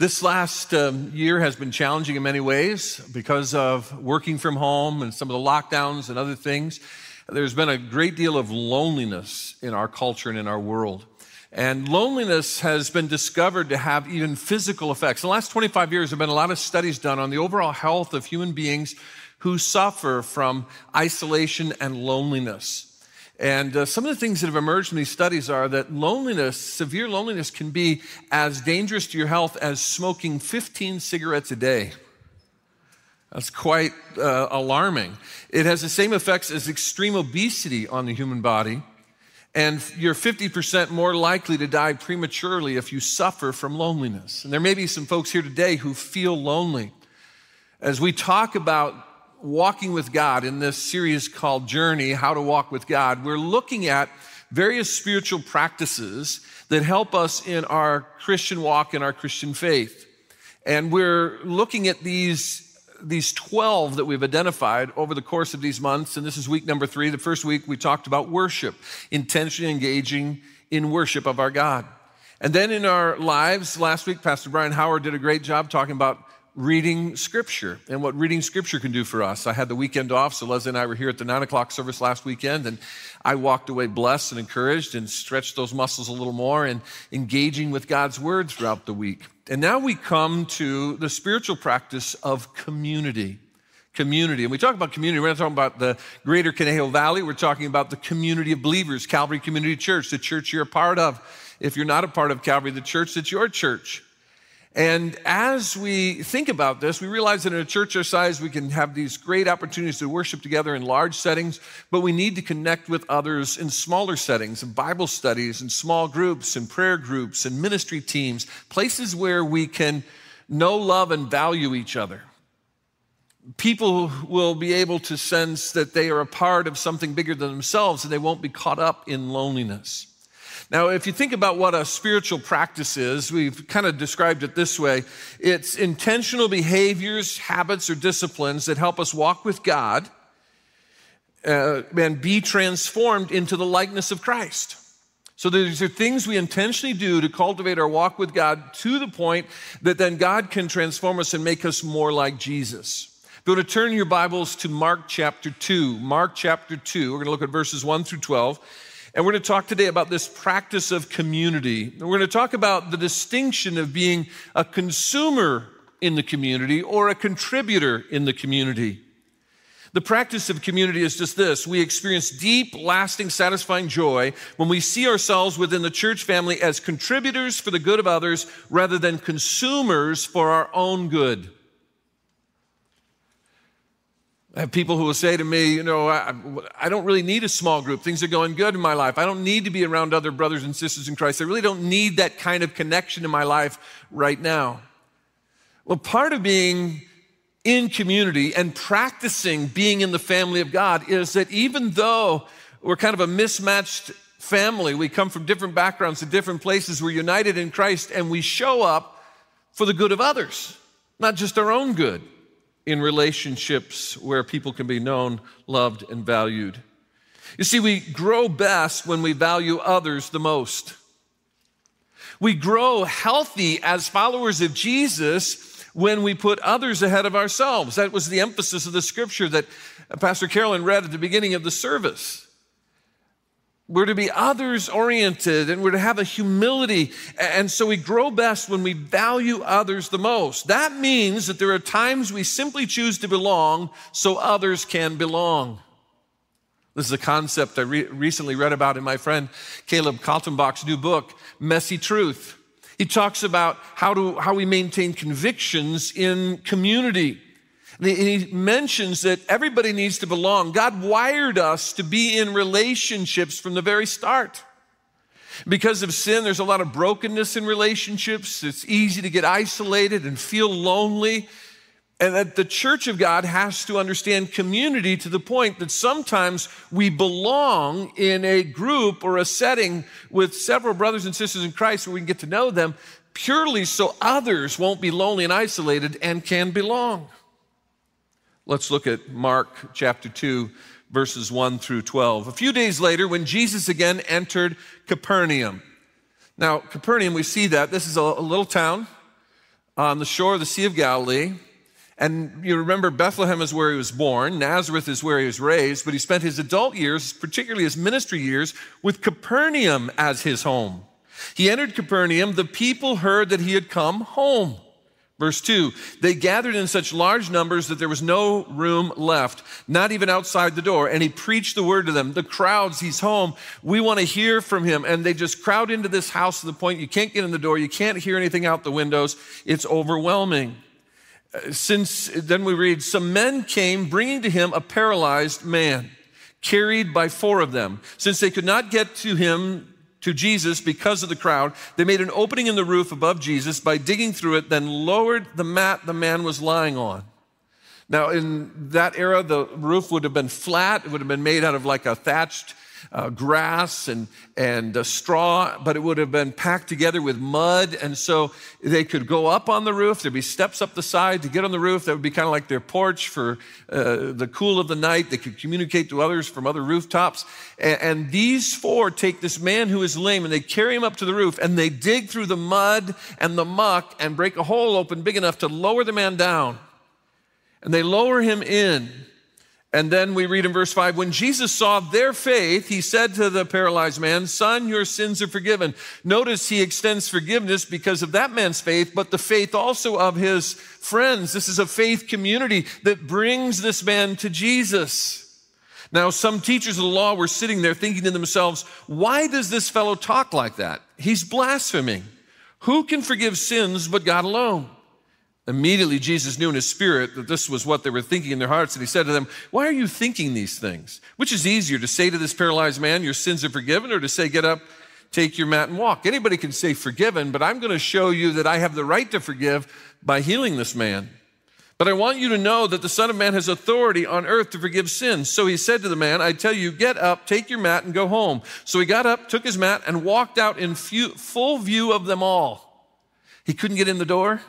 This last um, year has been challenging in many ways because of working from home and some of the lockdowns and other things. There's been a great deal of loneliness in our culture and in our world. And loneliness has been discovered to have even physical effects. In the last 25 years, there have been a lot of studies done on the overall health of human beings who suffer from isolation and loneliness. And uh, some of the things that have emerged from these studies are that loneliness, severe loneliness, can be as dangerous to your health as smoking 15 cigarettes a day. That's quite uh, alarming. It has the same effects as extreme obesity on the human body. And you're 50% more likely to die prematurely if you suffer from loneliness. And there may be some folks here today who feel lonely. As we talk about walking with God in this series called Journey How to Walk with God, we're looking at various spiritual practices that help us in our Christian walk and our Christian faith. And we're looking at these these 12 that we've identified over the course of these months, and this is week number three. The first week we talked about worship, intentionally engaging in worship of our God. And then in our lives, last week, Pastor Brian Howard did a great job talking about reading scripture and what reading scripture can do for us. I had the weekend off, so Leslie and I were here at the nine o'clock service last weekend, and I walked away blessed and encouraged and stretched those muscles a little more and engaging with God's word throughout the week. And now we come to the spiritual practice of community. Community. And we talk about community. We're not talking about the greater Conejo Valley. We're talking about the community of believers, Calvary Community Church, the church you're a part of. If you're not a part of Calvary, the church that's your church. And as we think about this, we realize that in a church our size, we can have these great opportunities to worship together in large settings, but we need to connect with others in smaller settings, in Bible studies, in small groups, in prayer groups, in ministry teams, places where we can know, love, and value each other. People will be able to sense that they are a part of something bigger than themselves and they won't be caught up in loneliness. Now, if you think about what a spiritual practice is, we've kind of described it this way it's intentional behaviors, habits, or disciplines that help us walk with God uh, and be transformed into the likeness of Christ. So these are things we intentionally do to cultivate our walk with God to the point that then God can transform us and make us more like Jesus. Go to turn your Bibles to Mark chapter 2. Mark chapter 2. We're going to look at verses 1 through 12. And we're going to talk today about this practice of community. we're going to talk about the distinction of being a consumer in the community or a contributor in the community. The practice of community is just this. We experience deep, lasting, satisfying joy when we see ourselves within the church family as contributors for the good of others rather than consumers for our own good. I have people who will say to me, you know, I, I, don't really need a small group. Things are going good in my life. I don't need to be around other brothers and sisters in Christ. I really don't need that kind of connection in my life right now. Well, part of being in community and practicing being in the family of God is that even though we're kind of a mismatched family, we come from different backgrounds to different places, we're united in Christ and we show up for the good of others, not just our own good in relationships where people can be known, loved, and valued. You see, we grow best when we value others the most. We grow healthy as followers of Jesus when we put others ahead of ourselves. That was the emphasis of the scripture that Pastor Carolyn read at the beginning of the service. We're to be others oriented and we're to have a humility. And so we grow best when we value others the most. That means that there are times we simply choose to belong so others can belong. This is a concept I re- recently read about in my friend Caleb Kaltenbach's new book, Messy Truth. He talks about how, to, how we maintain convictions in community. He mentions that everybody needs to belong. God wired us to be in relationships from the very start. Because of sin, there's a lot of brokenness in relationships. It's easy to get isolated and feel lonely. And that the church of God has to understand community to the point that sometimes we belong in a group or a setting with several brothers and sisters in Christ where we can get to know them purely so others won't be lonely and isolated and can belong. Let's look at Mark chapter 2, verses 1 through 12. A few days later, when Jesus again entered Capernaum. Now, Capernaum, we see that. This is a, little town on the shore of the Sea of Galilee. And you remember Bethlehem is where he was born, Nazareth is where he was raised, but he spent his adult years, particularly his ministry years, with Capernaum as his home. He entered Capernaum, the people heard that he had come home. Verse 2 They gathered in such large numbers that there was no room left, not even outside the door. And he preached the word to them. The crowds, he's home. We want to hear from him. And they just crowd into this house to the point you can't get in the door, you can't hear anything out the windows. It's overwhelming. Uh, since then we read, some men came bringing to him a paralyzed man, carried by four of them. Since they could not get to him to Jesus because of the crowd. They made an opening in the roof above Jesus by digging through it, then lowered the mat the man was lying on. Now, in that era, the roof would have been flat. It would have been made out of like a thatched uh, grass and, and uh, straw, but it would have been packed together with mud. And so they could go up on the roof. There'd be steps up the side to get on the roof. That would be kind of like their porch for uh, the cool of the night. They could communicate to others from other rooftops. And, and these four take this man who is lame and they carry him up to the roof and they dig through the mud and the muck and break a hole open big enough to lower the man down. And they lower him in. And then we read in verse 5 when Jesus saw their faith, he said to the paralyzed man, Son, your sins are forgiven. Notice he extends forgiveness because of that man's faith, but the faith also of his friends. This is a faith community that brings this man to Jesus. Now, some teachers of the law were sitting there thinking to themselves, Why does this fellow talk like that? He's blaspheming. Who can forgive sins but God alone? Immediately, Jesus knew in his spirit that this was what they were thinking in their hearts, and he said to them, Why are you thinking these things? Which is easier, to say to this paralyzed man, Your sins are forgiven, or to say, Get up, take your mat, and walk? Anybody can say forgiven, but I'm going to show you that I have the right to forgive by healing this man. But I want you to know that the Son of Man has authority on earth to forgive sins. So he said to the man, I tell you, get up, take your mat, and go home. So he got up, took his mat, and walked out in full view of them all. He couldn't get in the door.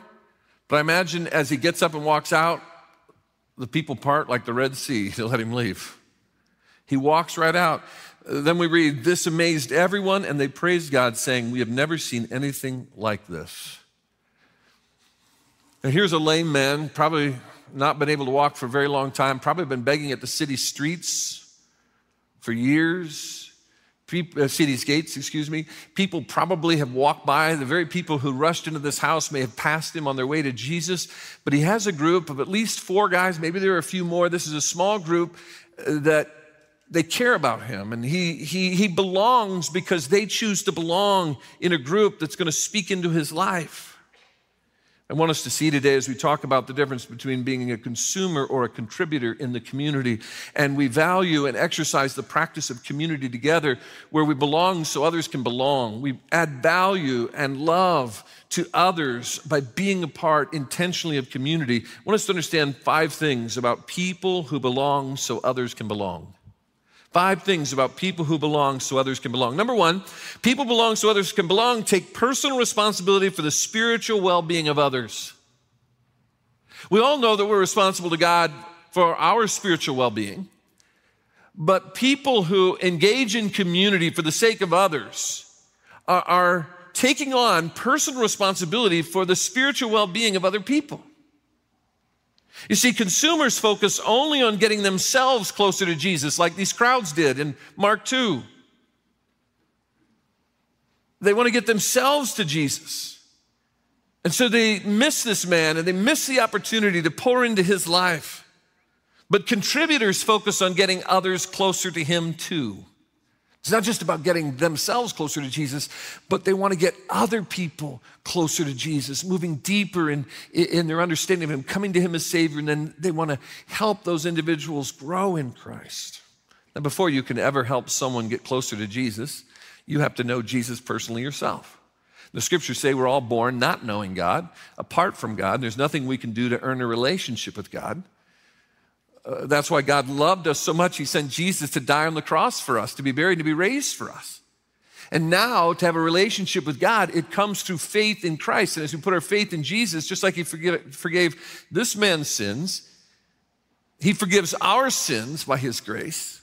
But I imagine as he gets up and walks out, the people part like the Red Sea to let him leave. He walks right out. Then we read, This amazed everyone, and they praised God, saying, We have never seen anything like this. Now, here's a lame man, probably not been able to walk for a very long time, probably been begging at the city streets for years uh, city's gates, excuse me. People probably have walked by. The very people who rushed into this house may have passed him on their way to Jesus. But he has a group of at least four guys, maybe there are a few more. This is a small group uh, that they care about him. And he, he, he belongs because they choose to belong in a group that's going to speak into his life. I want us to see today as we talk about the difference between being a consumer or a contributor in the community. And we value and exercise the practice of community together where we belong so others can belong. We add value and love to others by being a part intentionally of community. I want us to understand five things about people who belong so others can belong. Five things about people who belong so others can belong. Number one, people belong so others can belong take personal responsibility for the spiritual well being of others. We all know that we're responsible to God for our spiritual well being, but people who engage in community for the sake of others are, are taking on personal responsibility for the spiritual well being of other people. You see, consumers focus only on getting themselves closer to Jesus, like these crowds did in Mark 2. They want to get themselves to Jesus. And so they miss this man and they miss the opportunity to pour into his life. But contributors focus on getting others closer to him too. It's not just about getting themselves closer to Jesus, but they want to get other people closer to Jesus, moving deeper in, in their understanding of Him, coming to Him as Savior, and then they want to help those individuals grow in Christ. Now, before you can ever help someone get closer to Jesus, you have to know Jesus personally yourself. The scriptures say we're all born not knowing God, apart from God. There's nothing we can do to earn a relationship with God. Uh, that's why God loved us so much. He sent Jesus to die on the cross for us, to be buried, to be raised for us. And now, to have a relationship with God, it comes through faith in Christ. And as we put our faith in Jesus, just like He forgave this man's sins, He forgives our sins by His grace.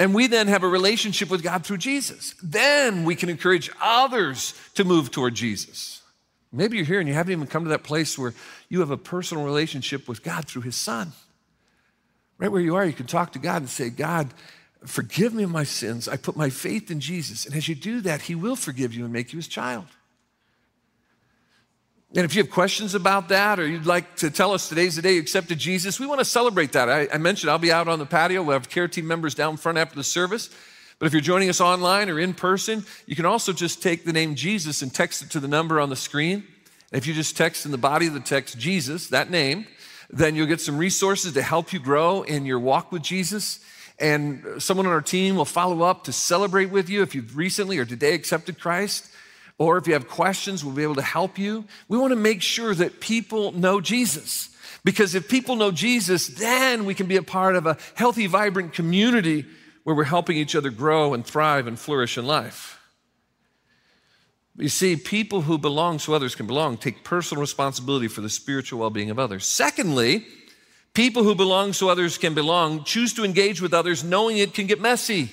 And we then have a relationship with God through Jesus. Then we can encourage others to move toward Jesus. Maybe you're here and you haven't even come to that place where you have a personal relationship with God through His Son. Right where you are, you can talk to God and say, God, forgive me of my sins. I put my faith in Jesus. And as you do that, He will forgive you and make you His child. And if you have questions about that or you'd like to tell us today's the day you accepted Jesus, we want to celebrate that. I, I, mentioned I'll be out on the patio. We'll have care team members down front after the service. But if you're joining us online or in person, you can also just take the name Jesus and text it to the number on the screen. And if you just text in the body of the text Jesus, that name, then you'll get some resources to help you grow in your walk with Jesus. And someone on our team will follow up to celebrate with you if you've recently or today accepted Christ. Or if you have questions, we'll be able to help you. We want to make sure that people know Jesus. Because if people know Jesus, then we can be a part of a healthy, vibrant community where we're helping each other grow and thrive and flourish in life. You see, people who belong so others can belong take personal responsibility for the spiritual well being of others. Secondly, people who belong so others can belong choose to engage with others knowing it can get messy.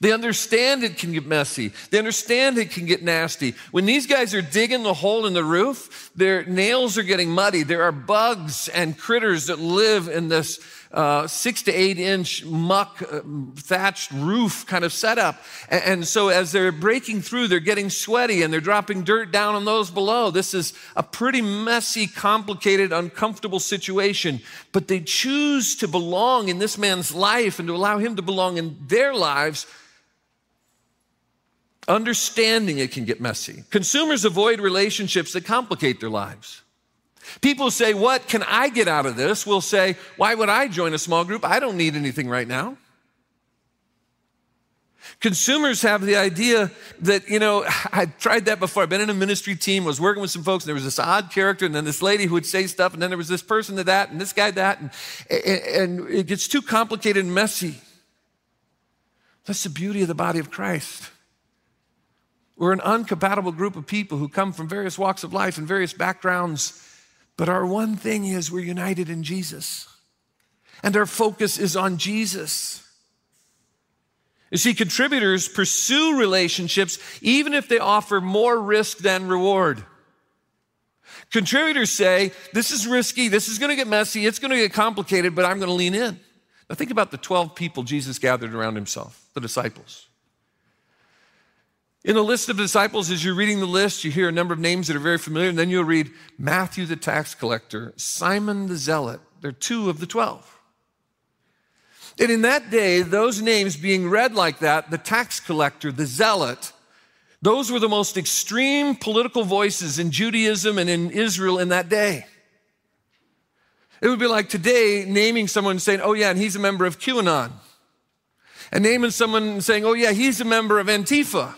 They understand it can get messy. They understand it can get nasty. When these guys are digging the hole in the roof, their nails are getting muddy. There are bugs and critters that live in this uh, six to eight inch muck uh, thatched roof kind of setup. And, and so as they're breaking through, they're getting sweaty and they're dropping dirt down on those below. This is a pretty messy, complicated, uncomfortable situation. But they choose to belong in this man's life and to allow him to belong in their lives Understanding it can get messy. Consumers avoid relationships that complicate their lives. People say, What can I get out of this? We'll say, Why would I join a small group? I don't need anything right now. Consumers have the idea that, you know, I've tried that before. I've been in a ministry team, was working with some folks, and there was this odd character, and then this lady who would say stuff, and then there was this person to that, and this guy that, and, and it gets too complicated and messy. That's the beauty of the body of Christ. We're an uncompatible group of people who come from various walks of life and various backgrounds, but our one thing is we're united in Jesus. And our focus is on Jesus. You see, contributors pursue relationships even if they offer more risk than reward. Contributors say, This is risky, this is going to get messy, it's going to get complicated, but I'm going to lean in. Now, think about the 12 people Jesus gathered around himself, the disciples. In the list of disciples, as you're reading the list, you hear a number of names that are very familiar, and then you'll read Matthew the tax collector, Simon the zealot. They're two of the 12. And in that day, those names being read like that, the tax collector, the zealot, those were the most extreme political voices in Judaism and in Israel in that day. It would be like today naming someone saying, oh, yeah, and he's a member of QAnon. And naming someone saying, oh, yeah, he's a member of Antifa.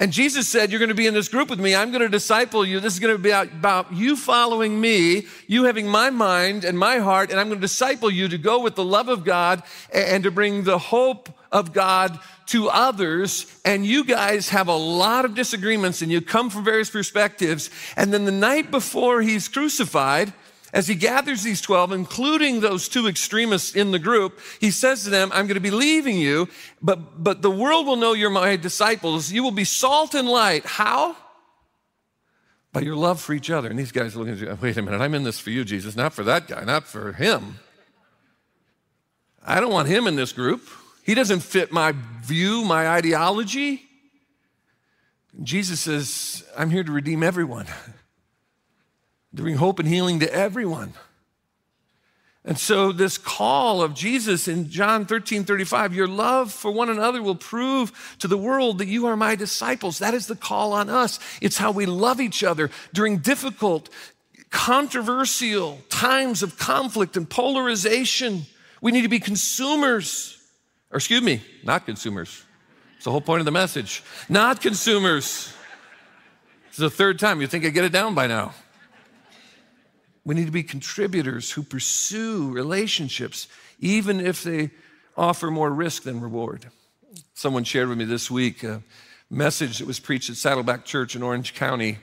And Jesus said, You're going to be in this group with me. I'm going to disciple you. This is going to be about you following me, you having my mind and my heart, and I'm going to disciple you to go with the love of God and to bring the hope of God to others. And you guys have a lot of disagreements and you come from various perspectives. And then the night before he's crucified, as he gathers these 12, including those two extremists in the group, he says to them, I'm going to be leaving you, but, but the world will know you're my disciples. You will be salt and light. How? By your love for each other. And these guys are looking at you, wait a minute, I'm in this for you, Jesus, not for that guy, not for him. I don't want him in this group. He doesn't fit my view, my ideology. Jesus says, I'm here to redeem everyone to bring hope and healing to everyone. And so, this call of Jesus in John 13 35, your love for one another will prove to the world that you are my disciples. That is the call on us. It's how we love each other during difficult, controversial times of conflict and polarization. We need to be consumers, or excuse me, not consumers. It's the whole point of the message. Not consumers. Is the third time. You think I get it down by now. We need to be contributors who pursue relationships, even if they offer more risk than reward. Someone shared with me this week a message that was preached at Saddleback Church in Orange County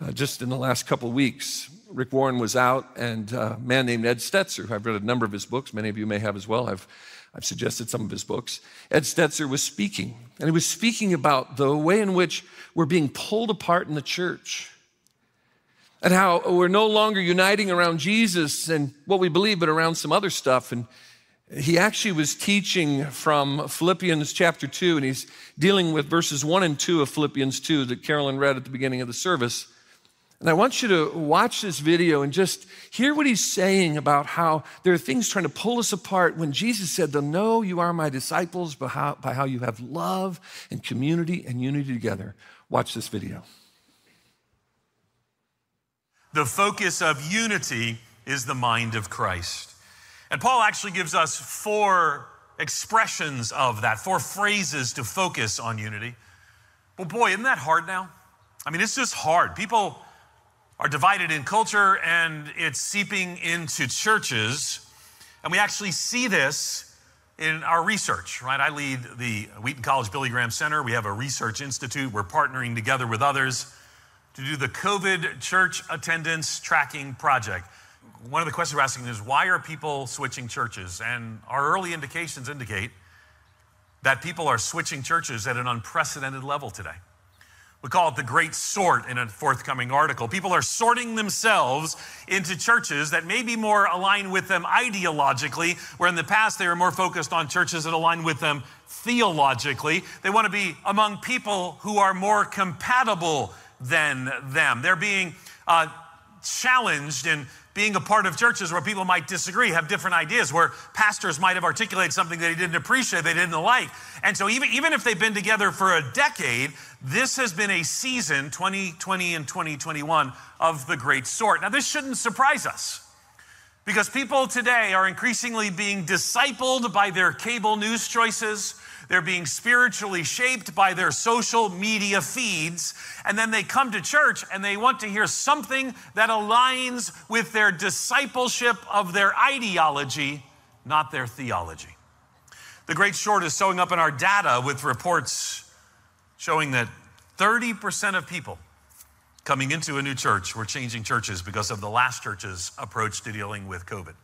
uh, just in the last couple weeks. Rick Warren was out, and a man named Ed Stetzer, who I've read a number of his books, many of you may have as well. I've I've suggested some of his books. Ed Stetzer was speaking, and he was speaking about the way in which we're being pulled apart in the church and how we're no longer uniting around Jesus and what we believe, but around some other stuff. And he actually was teaching from Philippians chapter 2, and he's dealing with verses 1 and 2 of Philippians 2 that Carolyn read at the beginning of the service. And I want you to watch this video and just hear what he's saying about how there are things trying to pull us apart when Jesus said, They'll know you are my disciples by how, by how you have love and community and unity together. Watch this video. The focus of unity is the mind of Christ. And Paul actually gives us four expressions of that, four phrases to focus on unity. Well, boy, isn't that hard now? I mean, it's just hard. People are divided in culture and it's seeping into churches. And we actually see this in our research, right? I lead the Wheaton College Billy Graham Center. We have a research institute. We're partnering together with others to do the COVID church attendance tracking project one of the questions we're asking is why are people switching churches? And our early indications indicate that people are switching churches at an unprecedented level today. We call it the great sort in a forthcoming article. People are sorting themselves into churches that may be more aligned with them ideologically, where in the past they were more focused on churches that align with them theologically. They want to be among people who are more compatible than them. They're being uh, challenged and being a part of churches where people might disagree, have different ideas, where pastors might have articulated something that he didn't appreciate, they didn't like. And so even, even if they've been together for a decade, this has been a season, 2020 and 2021, of the great sort. Now, this shouldn't surprise us. Because people today are increasingly being discipled by their cable news choices, they're being spiritually shaped by their social media feeds. And then they come to church and they want to hear something that aligns with their discipleship of their ideology, not their theology. The Great Sort is showing up in our data with reports showing that 30% of people coming into a new church were changing churches because of the last church's approach to dealing with COVID.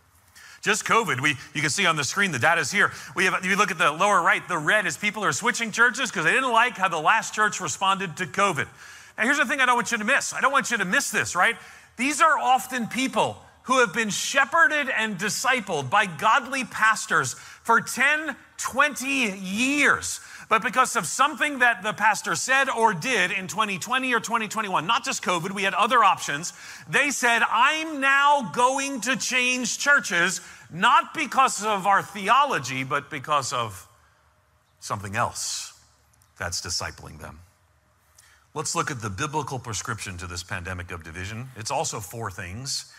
Just COVID, we, you can see on the screen, the data is here. We have, you look at the lower right, the red is people are switching churches because they didn't like how the last church responded to COVID. Now, here's the thing I don't want you to miss. I don't want you to miss this, right? These are often people who have been shepherded and discipled by godly pastors for 10, 20 years. But because of something that the pastor said or did in 2020 or 2021, not just COVID, we had other options, they said, I'm now going to change churches not because of our theology, but because of something else that's discipling them. Let's look at the biblical prescription to this pandemic of division. It's also four things.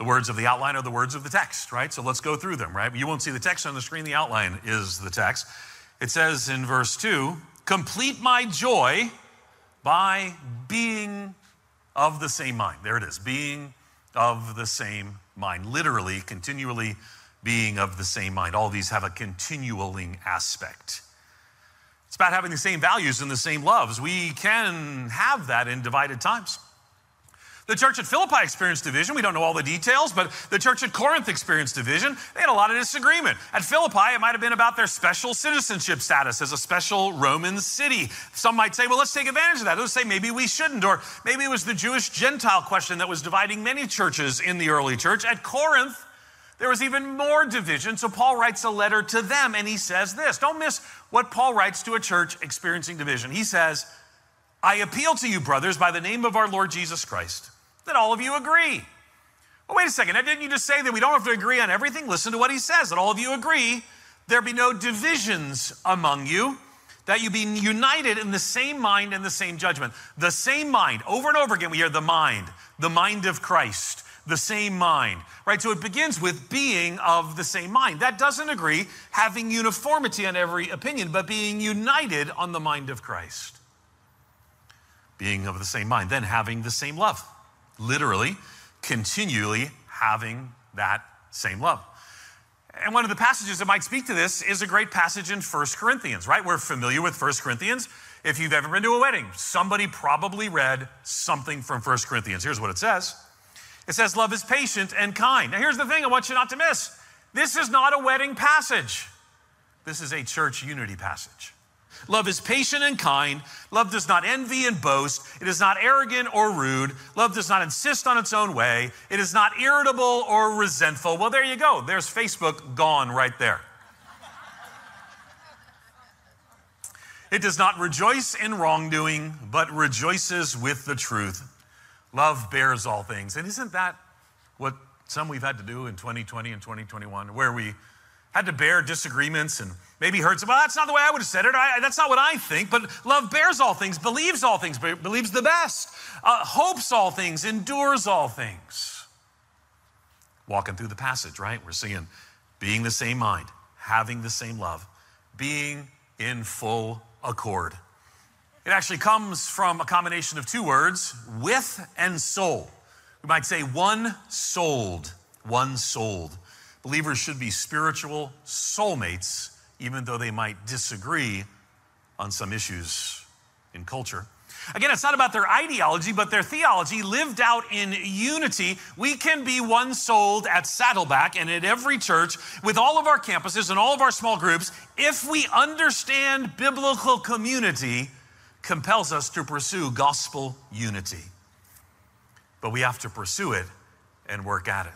The words of the outline are the words of the text, right? So let's go through them, right? You won't see the text on the screen, the outline is the text. It says in verse 2 complete my joy by being of the same mind. There it is, being of the same mind. Literally, continually being of the same mind. All these have a continualing aspect. It's about having the same values and the same loves. We can have that in divided times. The church at Philippi experienced division. We don't know all the details, but the church at Corinth experienced division. They had a lot of disagreement. At Philippi, it might have been about their special citizenship status as a special Roman city. Some might say, well, let's take advantage of that. Let's say maybe we shouldn't. Or maybe it was the Jewish Gentile question that was dividing many churches in the early church. At Corinth, there was even more division. So Paul writes a letter to them and he says this. Don't miss what Paul writes to a church experiencing division. He says, I appeal to you, brothers, by the name of our Lord Jesus Christ, that all of you agree. Well, wait a second. Didn't you just say that we don't have to agree on everything? Listen to what he says that all of you agree. There be no divisions among you, that you be united in the same mind and the same judgment. The same mind. Over and over again, we hear the mind, the mind of Christ the same mind, right? So it begins with being of the same mind. That doesn't agree having uniformity on every opinion, but being united on the mind of Christ. Being of the same mind, then having the same love. Literally, continually having that same love. And one of the passages that might speak to this is a great passage in First Corinthians, right? We're familiar with First Corinthians. If you've ever been to a wedding, somebody probably read something from First Corinthians. Here's what it says it says, Love is patient and kind. Now, here's the thing I want you not to miss this is not a wedding passage. This is a church unity passage. Love is patient and kind. Love does not envy and boast. It is not arrogant or rude. Love does not insist on its own way. It is not irritable or resentful. Well, there you go. There's Facebook gone right there. It does not rejoice in wrongdoing, but rejoices with the truth. Love bears all things. And isn't that what some we've had to do in 2020 and 2021, where we had to bear disagreements and maybe heard some, well, that's not the way I would have said it. I, that's not what I think. But love bears all things, believes all things, believes the best, uh, hopes all things, endures all things. Walking through the passage, right? We're seeing being the same mind, having the same love, being in full accord. It actually comes from a combination of two words, with and soul. We might say one souled, one souled. Believers should be spiritual soulmates, even though they might disagree on some issues in culture. Again, it's not about their ideology, but their theology lived out in unity. We can be one souled at Saddleback and at every church with all of our campuses and all of our small groups if we understand biblical community compels us to pursue gospel unity. But we have to pursue it and work at it.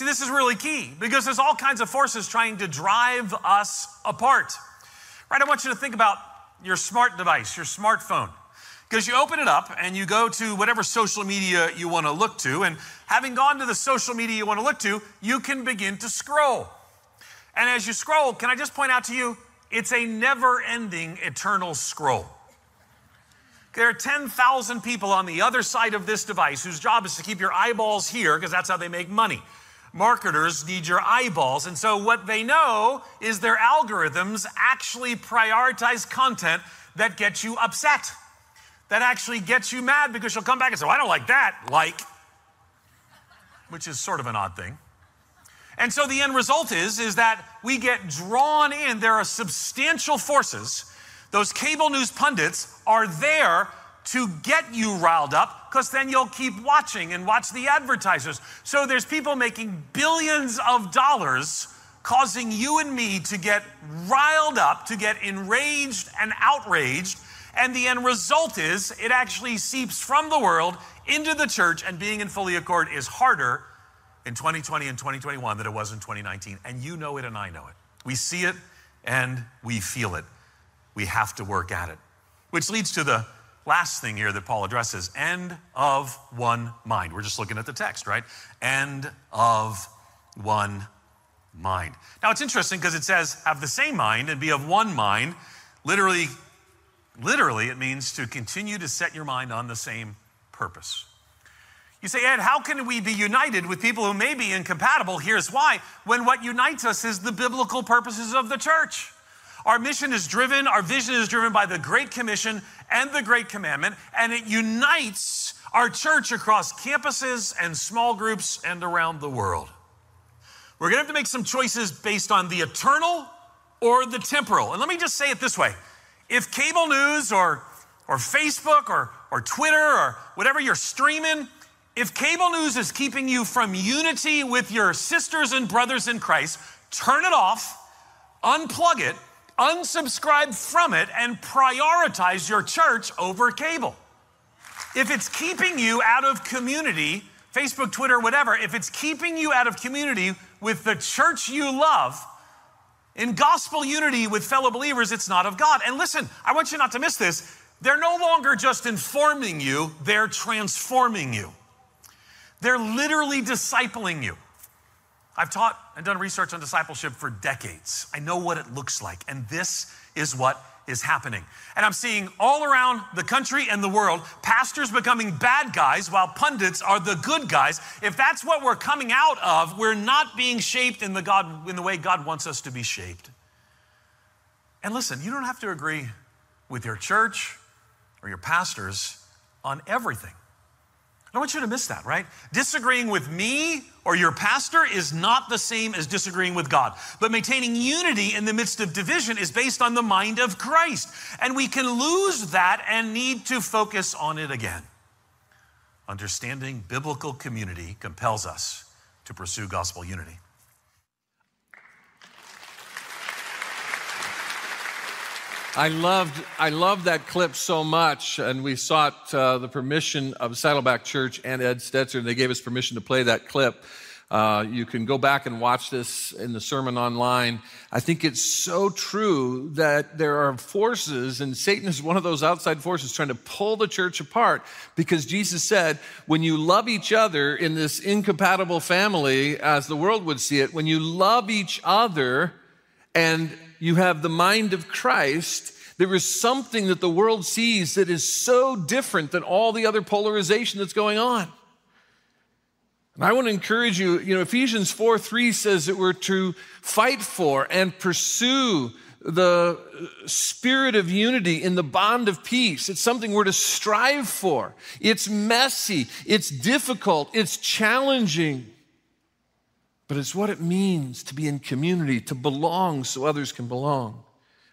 See, this is really key because there's all kinds of forces trying to drive us apart. Right? I want you to think about your smart device, your smartphone. Because you open it up and you go to whatever social media you want to look to, and having gone to the social media you want to look to, you can begin to scroll. And as you scroll, can I just point out to you, it's a never ending, eternal scroll. There are 10,000 people on the other side of this device whose job is to keep your eyeballs here because that's how they make money. Marketers need your eyeballs. And so, what they know is their algorithms actually prioritize content that gets you upset, that actually gets you mad because you'll come back and say, well, I don't like that, like, which is sort of an odd thing. And so the end result is, is that we get drawn in. There are substantial forces those cable news pundits are there to get you riled up because then you'll keep watching and watch the advertisers. So there's people making billions of dollars causing you and me to get riled up, to get enraged and outraged. And the end result is it actually seeps from the world into the church, and being in fully accord is harder in 2020 and 2021 than it was in 2019. And you know it, and I know it. We see it and we feel it we have to work at it. Which leads to the last thing here that Paul addresses end of one mind. We're just looking at the text, right? End of one mind. Now it's interesting because it says have the same mind and be of one mind. Literally, literally, it means to continue to set your mind on the same purpose. You say, Ed, how can we be united with people who may be incompatible? Here's why. When what unites us is the biblical purposes of the church. Our mission is driven, our vision is driven by the Great Commission and the Great Commandment, and it unites our church across campuses and small groups and around the world. We're gonna have to make some choices based on the eternal or the temporal. And let me just say it this way if cable news or, or Facebook or, or Twitter or whatever you're streaming, if cable news is keeping you from unity with your sisters and brothers in Christ, turn it off, unplug it, unsubscribe from it and prioritize your church over cable. If it's keeping you out of community, Facebook, Twitter, whatever, if it's keeping you out of community with the church you love, in gospel unity with fellow believers, it's not of God. And listen, I want you not to miss this. They're no longer just informing you, they're transforming you. They're literally discipling you. I've taught and done research on discipleship for decades. I know what it looks like, and this is what is happening. And I'm seeing all around the country and the world pastors becoming bad guys while pundits are the good guys. If that's what we're coming out of, we're not being shaped in the God in the way God wants us to be shaped. And listen, you don't have to agree with your church or your pastors on everything. I don't want you to miss that, right? Disagreeing with me or your pastor is not the same as disagreeing with God. But maintaining unity in the midst of division is based on the mind of Christ. And we can lose that and need to focus on it again. Understanding biblical community compels us to pursue gospel unity. I loved, I loved that clip so much, and we sought uh, the permission of Saddleback Church and Ed Stetzer, and they gave us permission to play that clip. Uh, you can go back and watch this in the sermon online. I think it's so true that there are forces, and Satan is one of those outside forces trying to pull the church apart because Jesus said, when you love each other in this incompatible family, as the world would see it, when you love each other and you have the mind of Christ, there is something that the world sees that is so different than all the other polarization that's going on. And I want to encourage you, you know, Ephesians 4 3 says that we're to fight for and pursue the spirit of unity in the bond of peace. It's something we're to strive for. It's messy, it's difficult, it's challenging. But it's what it means to be in community, to belong so others can belong.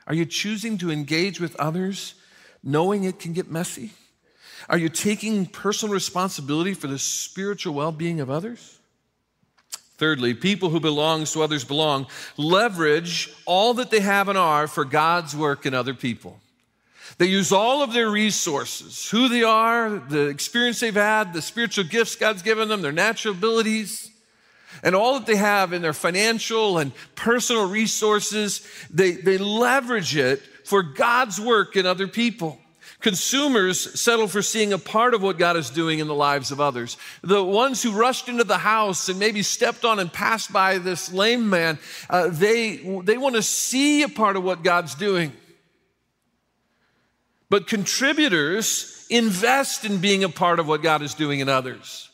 Are you choosing to engage with others knowing it can get messy? Are you taking personal responsibility for the spiritual well being of others? Thirdly, people who belong so others belong leverage all that they have and are for God's work in other people. They use all of their resources, who they are, the experience they've had, the spiritual gifts God's given them, their natural abilities, and all that they have in their financial and personal resources, they, they leverage it for God's work in other people. Consumers settle for seeing a part of what God is doing in the lives of others. The ones who rushed into the house and maybe stepped on and passed by this lame man, uh, they, they want to see a part of what God's doing. But contributors invest in being a part of what God is doing in others.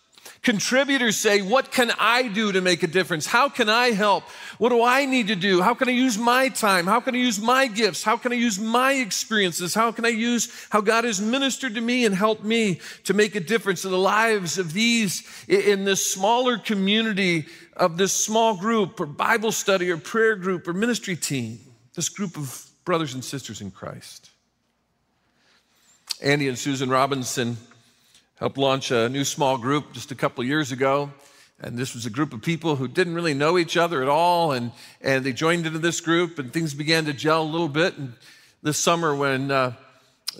Contributors say, What can I do to make a difference? How can I help? What do I need to do? How can I use my time? How can I use my gifts? How can I use my experiences? How can I use how God has ministered to me and helped me to make a difference in the lives of these in this smaller community of this small group or Bible study or prayer group or ministry team, this group of brothers and sisters in Christ? Andy and Susan Robinson helped launch a new small group just a couple years ago. And this was a group of people who didn't really know each other at all. And, and they joined into this group, and things began to gel a little bit. And this summer, when uh,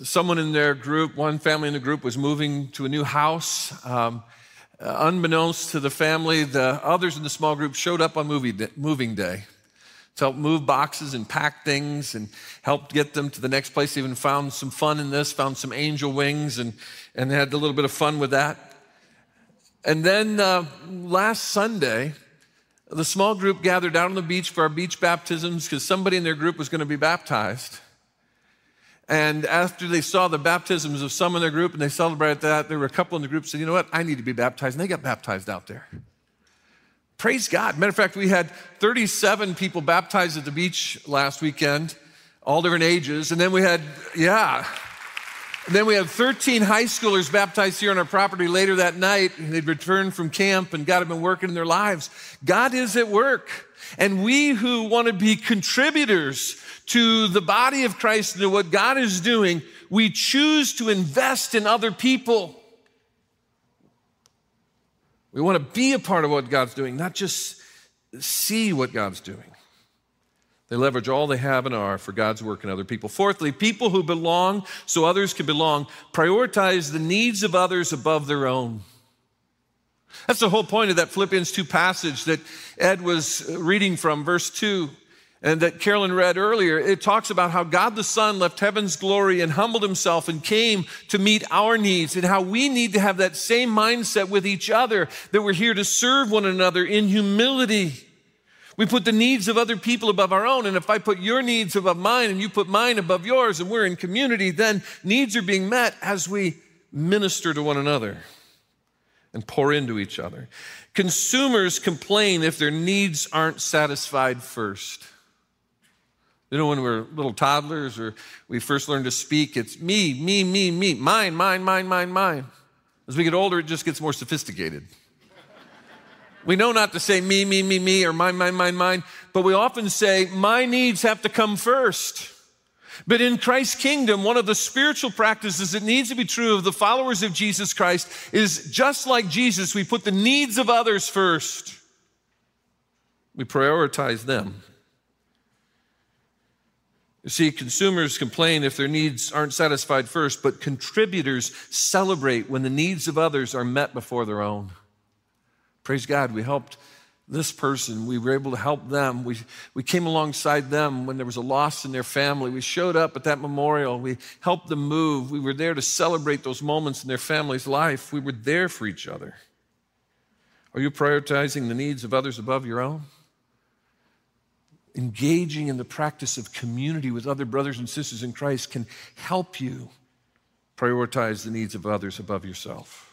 someone in their group, one family in the group, was moving to a new house, um, uh, unbeknownst to the family, the others in the small group showed up on moving day to help move boxes and pack things and helped get them to the next place. Even found some fun in this, found some angel wings and, and had a little bit of fun with that. And then uh, last Sunday, the small group gathered out on the beach for our beach baptisms because somebody in their group was going to be baptized. And after they saw the baptisms of some in their group and they celebrated that, there were a couple in the group said, you know what, I need to be baptized. And they got baptized out there. Praise God. Matter of fact, we had 37 people baptized at the beach last weekend, all different ages. And then we had, yeah. And then we had 13 high schoolers baptized here on our property later that night. They'd returned from camp and God had been working in their lives. God is at work. And we who want to be contributors to the body of Christ and to what God is doing, we choose to invest in other people. We want to be a part of what God's doing, not just see what God's doing. They leverage all they have and are for God's work in other people. Fourthly, people who belong so others can belong prioritize the needs of others above their own. That's the whole point of that Philippians 2 passage that Ed was reading from, verse 2 and that Carolyn read earlier, it talks about how God the Son left heaven's glory and humbled himself and came to meet our needs, and how we need to have that same mindset with each other that we're here to serve one another in humility. We put the needs of other people above our own, and if I put your needs above mine and you put mine above yours, and we're in community, then needs are being met as we minister to one another and pour into each other. Consumers complain if their needs aren't satisfied first. You know, when we're little toddlers or we first learn to speak, it's me, me, me, me, mine, mine, mine, mine, mine. As we get older, it just gets more sophisticated. we know not to say me, me, me, me, or mine, mine, mine, mine, but we often say, my needs have to come first. But in Christ's kingdom, one of the spiritual practices that needs to be true of the followers of Jesus Christ is just like Jesus, we put the needs of others first. We prioritize them. You see, consumers complain if their needs aren't satisfied first, but contributors celebrate when the needs of others are met before their own. Praise God, we helped this person. We were able to help them. We, we came alongside them when there was a loss in their family. We showed up at that memorial. We helped them move. We were there to celebrate those moments in their family's life. We were there for each other. Are you prioritizing the needs of others above your own? Engaging in the practice of community with other brothers and sisters in Christ can help you prioritize the needs of others above yourself.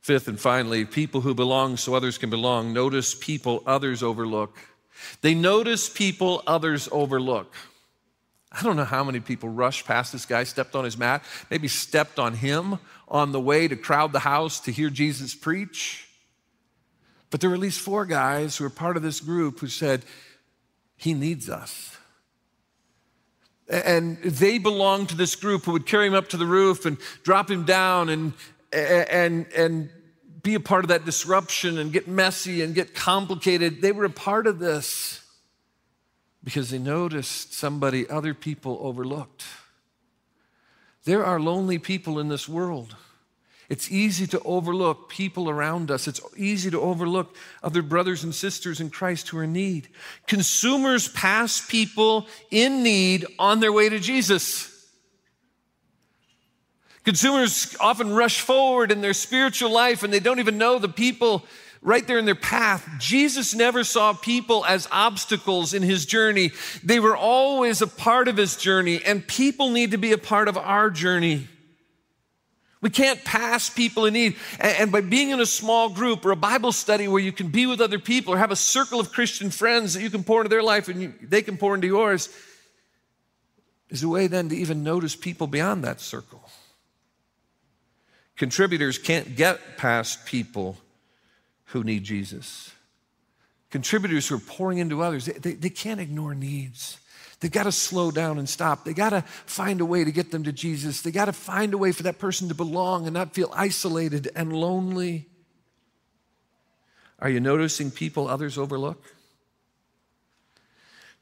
Fifth and finally, people who belong so others can belong notice people others overlook. They notice people others overlook. I don't know how many people rushed past this guy, stepped on his mat, maybe stepped on him on the way to crowd the house to hear Jesus preach. But there were at least four guys who were part of this group who said, he needs us. And they belonged to this group who would carry him up to the roof and drop him down and, and, and be a part of that disruption and get messy and get complicated. They were a part of this because they noticed somebody other people overlooked. There are lonely people in this world. It's easy to overlook people around us. It's easy to overlook other brothers and sisters in Christ who are in need. Consumers pass people in need on their way to Jesus. Consumers often rush forward in their spiritual life and they don't even know the people right there in their path. Jesus never saw people as obstacles in his journey. They were always a part of his journey, and people need to be a part of our journey. We can't pass people in need. And by being in a small group or a Bible study where you can be with other people or have a circle of Christian friends that you can pour into their life and you, they can pour into yours, is a way then to even notice people beyond that circle. Contributors can't get past people who need Jesus. Contributors who are pouring into others, they, they, they can't ignore needs. They've got to slow down and stop. They got to find a way to get them to Jesus. They got to find a way for that person to belong and not feel isolated and lonely. Are you noticing people others overlook?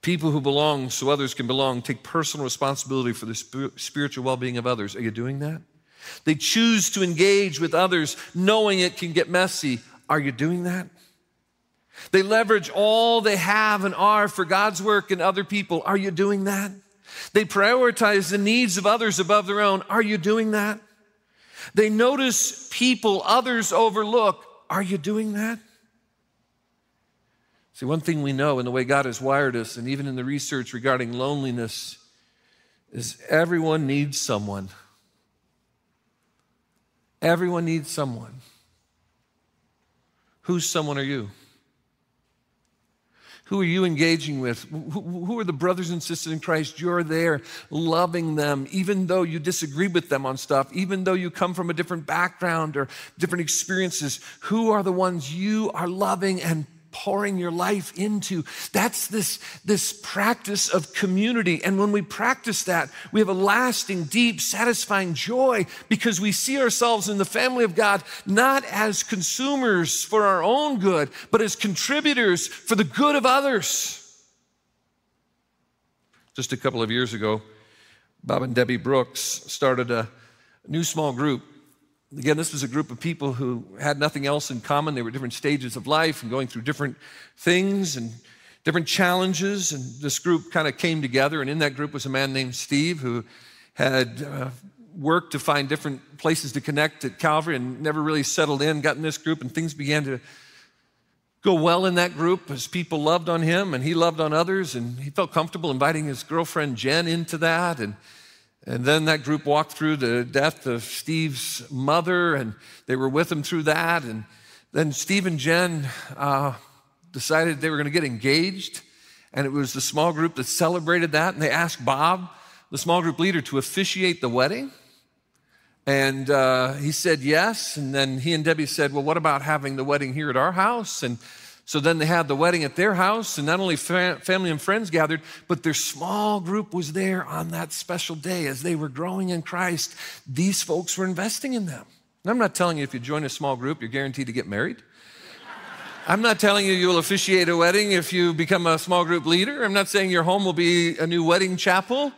People who belong so others can belong take personal responsibility for the spiritual well being of others. Are you doing that? They choose to engage with others knowing it can get messy. Are you doing that? They leverage all they have and are for God's work and other people. Are you doing that? They prioritize the needs of others above their own. Are you doing that? They notice people others overlook. Are you doing that? See, one thing we know in the way God has wired us, and even in the research regarding loneliness, is everyone needs someone. Everyone needs someone. Whose someone are you? Who are you engaging with? Who are the brothers and sisters in Christ? You're there loving them, even though you disagree with them on stuff, even though you come from a different background or different experiences. Who are the ones you are loving and pouring your life into. That's this, this practice of community. And when we practice that, we have a lasting, deep, satisfying joy because we see ourselves in the family of God not as consumers for our own good, but as contributors for the good of others. Just a couple of years ago, Bob and Debbie Brooks started a new small group Again, this was a group of people who had nothing else in common. They were different stages of life and going through different things and different challenges. And this group kind of came together. And in that group was a man named Steve who had uh, worked to find different places to connect at Calvary and never really settled in, got in this group, and things began to go well in that group as people loved on him and he loved on others. And he felt comfortable inviting his girlfriend Jen into that. And and then that group walked through the death of Steve's mother, and they were with him through that. And then Steve and Jen uh, decided they were going to get engaged. And it was the small group that celebrated that. And they asked Bob, the small group leader, to officiate the wedding. And uh, he said yes. And then he and Debbie said, Well, what about having the wedding here at our house? And so then they had the wedding at their house, and not only fa- family and friends gathered, but their small group was there on that special day as they were growing in Christ. These folks were investing in them. And I'm not telling you if you join a small group, you're guaranteed to get married. I'm not telling you you'll officiate a wedding if you become a small group leader. I'm not saying your home will be a new wedding chapel.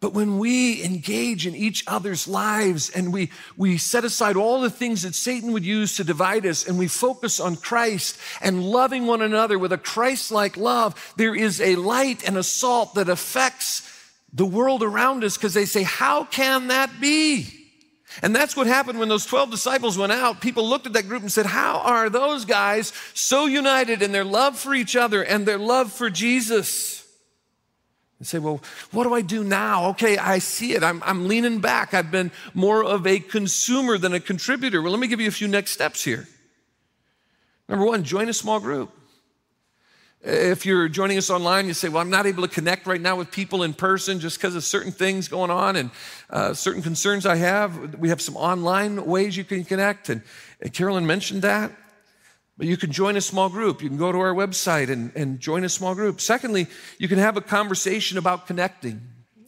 But when we engage in each other's lives and we, we set aside all the things that Satan would use to divide us and we focus on Christ and loving one another with a Christ like love, there is a light and a salt that affects the world around us because they say, How can that be? And that's what happened when those 12 disciples went out. People looked at that group and said, How are those guys so united in their love for each other and their love for Jesus? And say, well, what do I do now? Okay, I see it. I'm, I'm leaning back. I've been more of a consumer than a contributor. Well, let me give you a few next steps here. Number one, join a small group. If you're joining us online, you say, Well, I'm not able to connect right now with people in person just because of certain things going on and uh, certain concerns I have. We have some online ways you can connect. And, and Carolyn mentioned that. But you can join a small group. You can go to our website and, and join a small group. Secondly, you can have a conversation about connecting.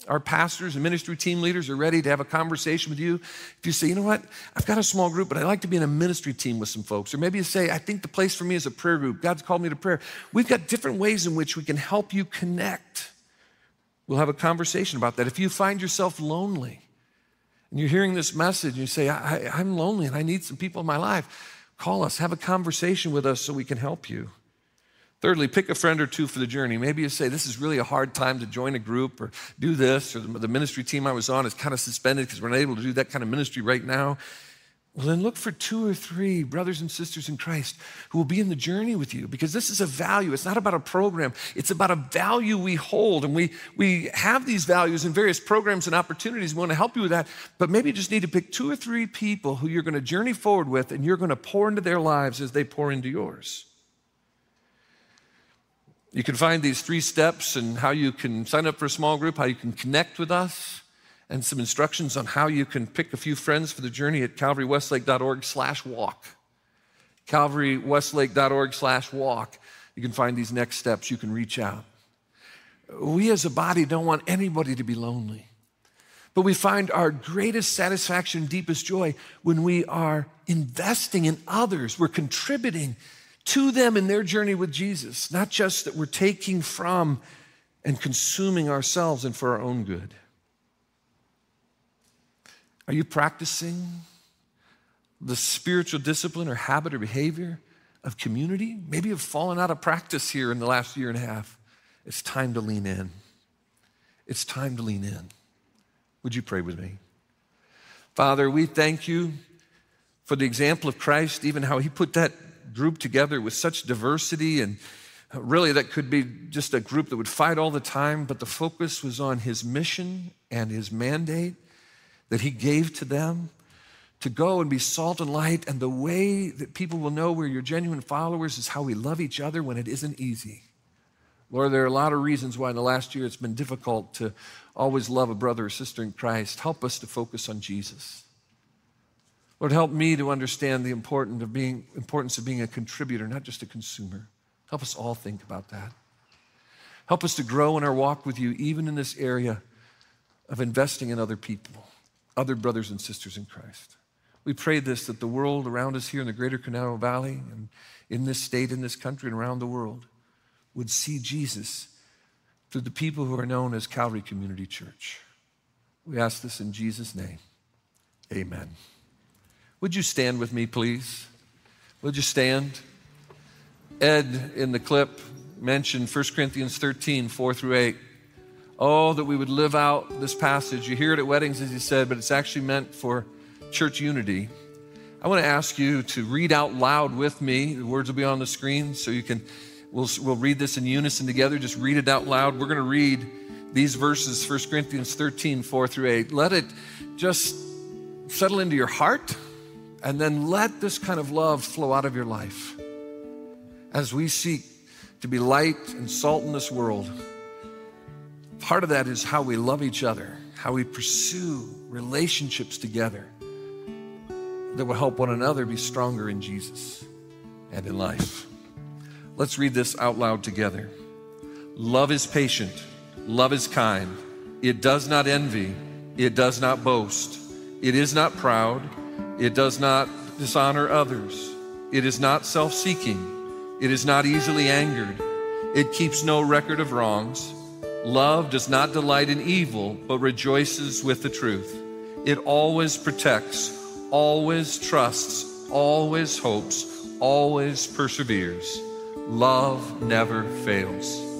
Our pastors and ministry team leaders are ready to have a conversation with you. If you say, you know what, I've got a small group, but I'd like to be in a ministry team with some folks. Or maybe you say, I think the place for me is a prayer group. God's called me to prayer. We've got different ways in which we can help you connect. We'll have a conversation about that. If you find yourself lonely and you're hearing this message and you say, I, am lonely and I need some people in my life, Call us, have a conversation with us so we can help you. Thirdly, pick a friend or two for the journey. Maybe you say, This is really a hard time to join a group or do this, or the ministry team I was on is kind of suspended because we're not able to do that kind of ministry right now. Well, then look for two or three brothers and sisters in Christ who will be in the journey with you because this is a value. It's not about a program, it's about a value we hold. And we, we have these values in various programs and opportunities. We want to help you with that. But maybe you just need to pick two or three people who you're going to journey forward with and you're going to pour into their lives as they pour into yours. You can find these three steps and how you can sign up for a small group, how you can connect with us and some instructions on how you can pick a few friends for the journey at calvarywestlake.org slash walk. calvarywestlake.org slash walk. You can find these next steps. You can reach out. We as a body don't want anybody to be lonely. But we find our greatest satisfaction, deepest joy when we are investing in others. We're contributing to them in their journey with Jesus, not just that we're taking from and consuming ourselves and for our own good. Are you practicing the spiritual discipline or habit or behavior of community? Maybe you've fallen out of practice here in the last year and a half. It's time to lean in. It's time to lean in. Would you pray with me? Father, we thank you for the example of Christ, even how he put that group together with such diversity and really that could be just a group that would fight all the time, but the focus was on his mission and his mandate that He gave to them to go and be salt and light. And the way that people will know we're your genuine followers is how we love each other when it isn't easy. Lord, there are a lot of reasons why in the last year it's been difficult to always love a brother or sister in Christ. Help us to focus on Jesus. Lord, help me to understand the importance of being, importance of being a contributor, not just a consumer. Help us all think about that. Help us to grow in our walk with you, even in this area of investing in other people other brothers and sisters in Christ. We pray this that the world around us here in the greater Conejo Valley and in this state, in this country, and around the world would see Jesus through the people who are known as Calvary Community Church. We ask this in Jesus' name. Amen. Would you stand with me, please? Would you stand? Ed, in the clip, mentioned 1 Corinthians 13, 4 through 8. Oh, that we would live out this passage. You hear it at weddings, as you said, but it's actually meant for church unity. I want to ask you to read out loud with me. The words will be on the screen, so you can, we'll, we'll read this in unison together. Just read it out loud. We're going to read these verses, 1 Corinthians 13, 4 through 8. Let it just settle into your heart, and then let this kind of love flow out of your life as we seek to be light and salt in this world. Part of that is how we love each other, how we pursue relationships together that will help one another be stronger in Jesus and in life. Let's read this out loud together. Love is patient, love is kind, it does not envy, it does not boast, it is not proud, it does not dishonor others, It is not self seeking. It is not easily angered. It keeps no record of wrongs. Love does not delight in evil, but rejoices with the truth. It always protects, always trusts, always hopes, always perseveres. Love never fails.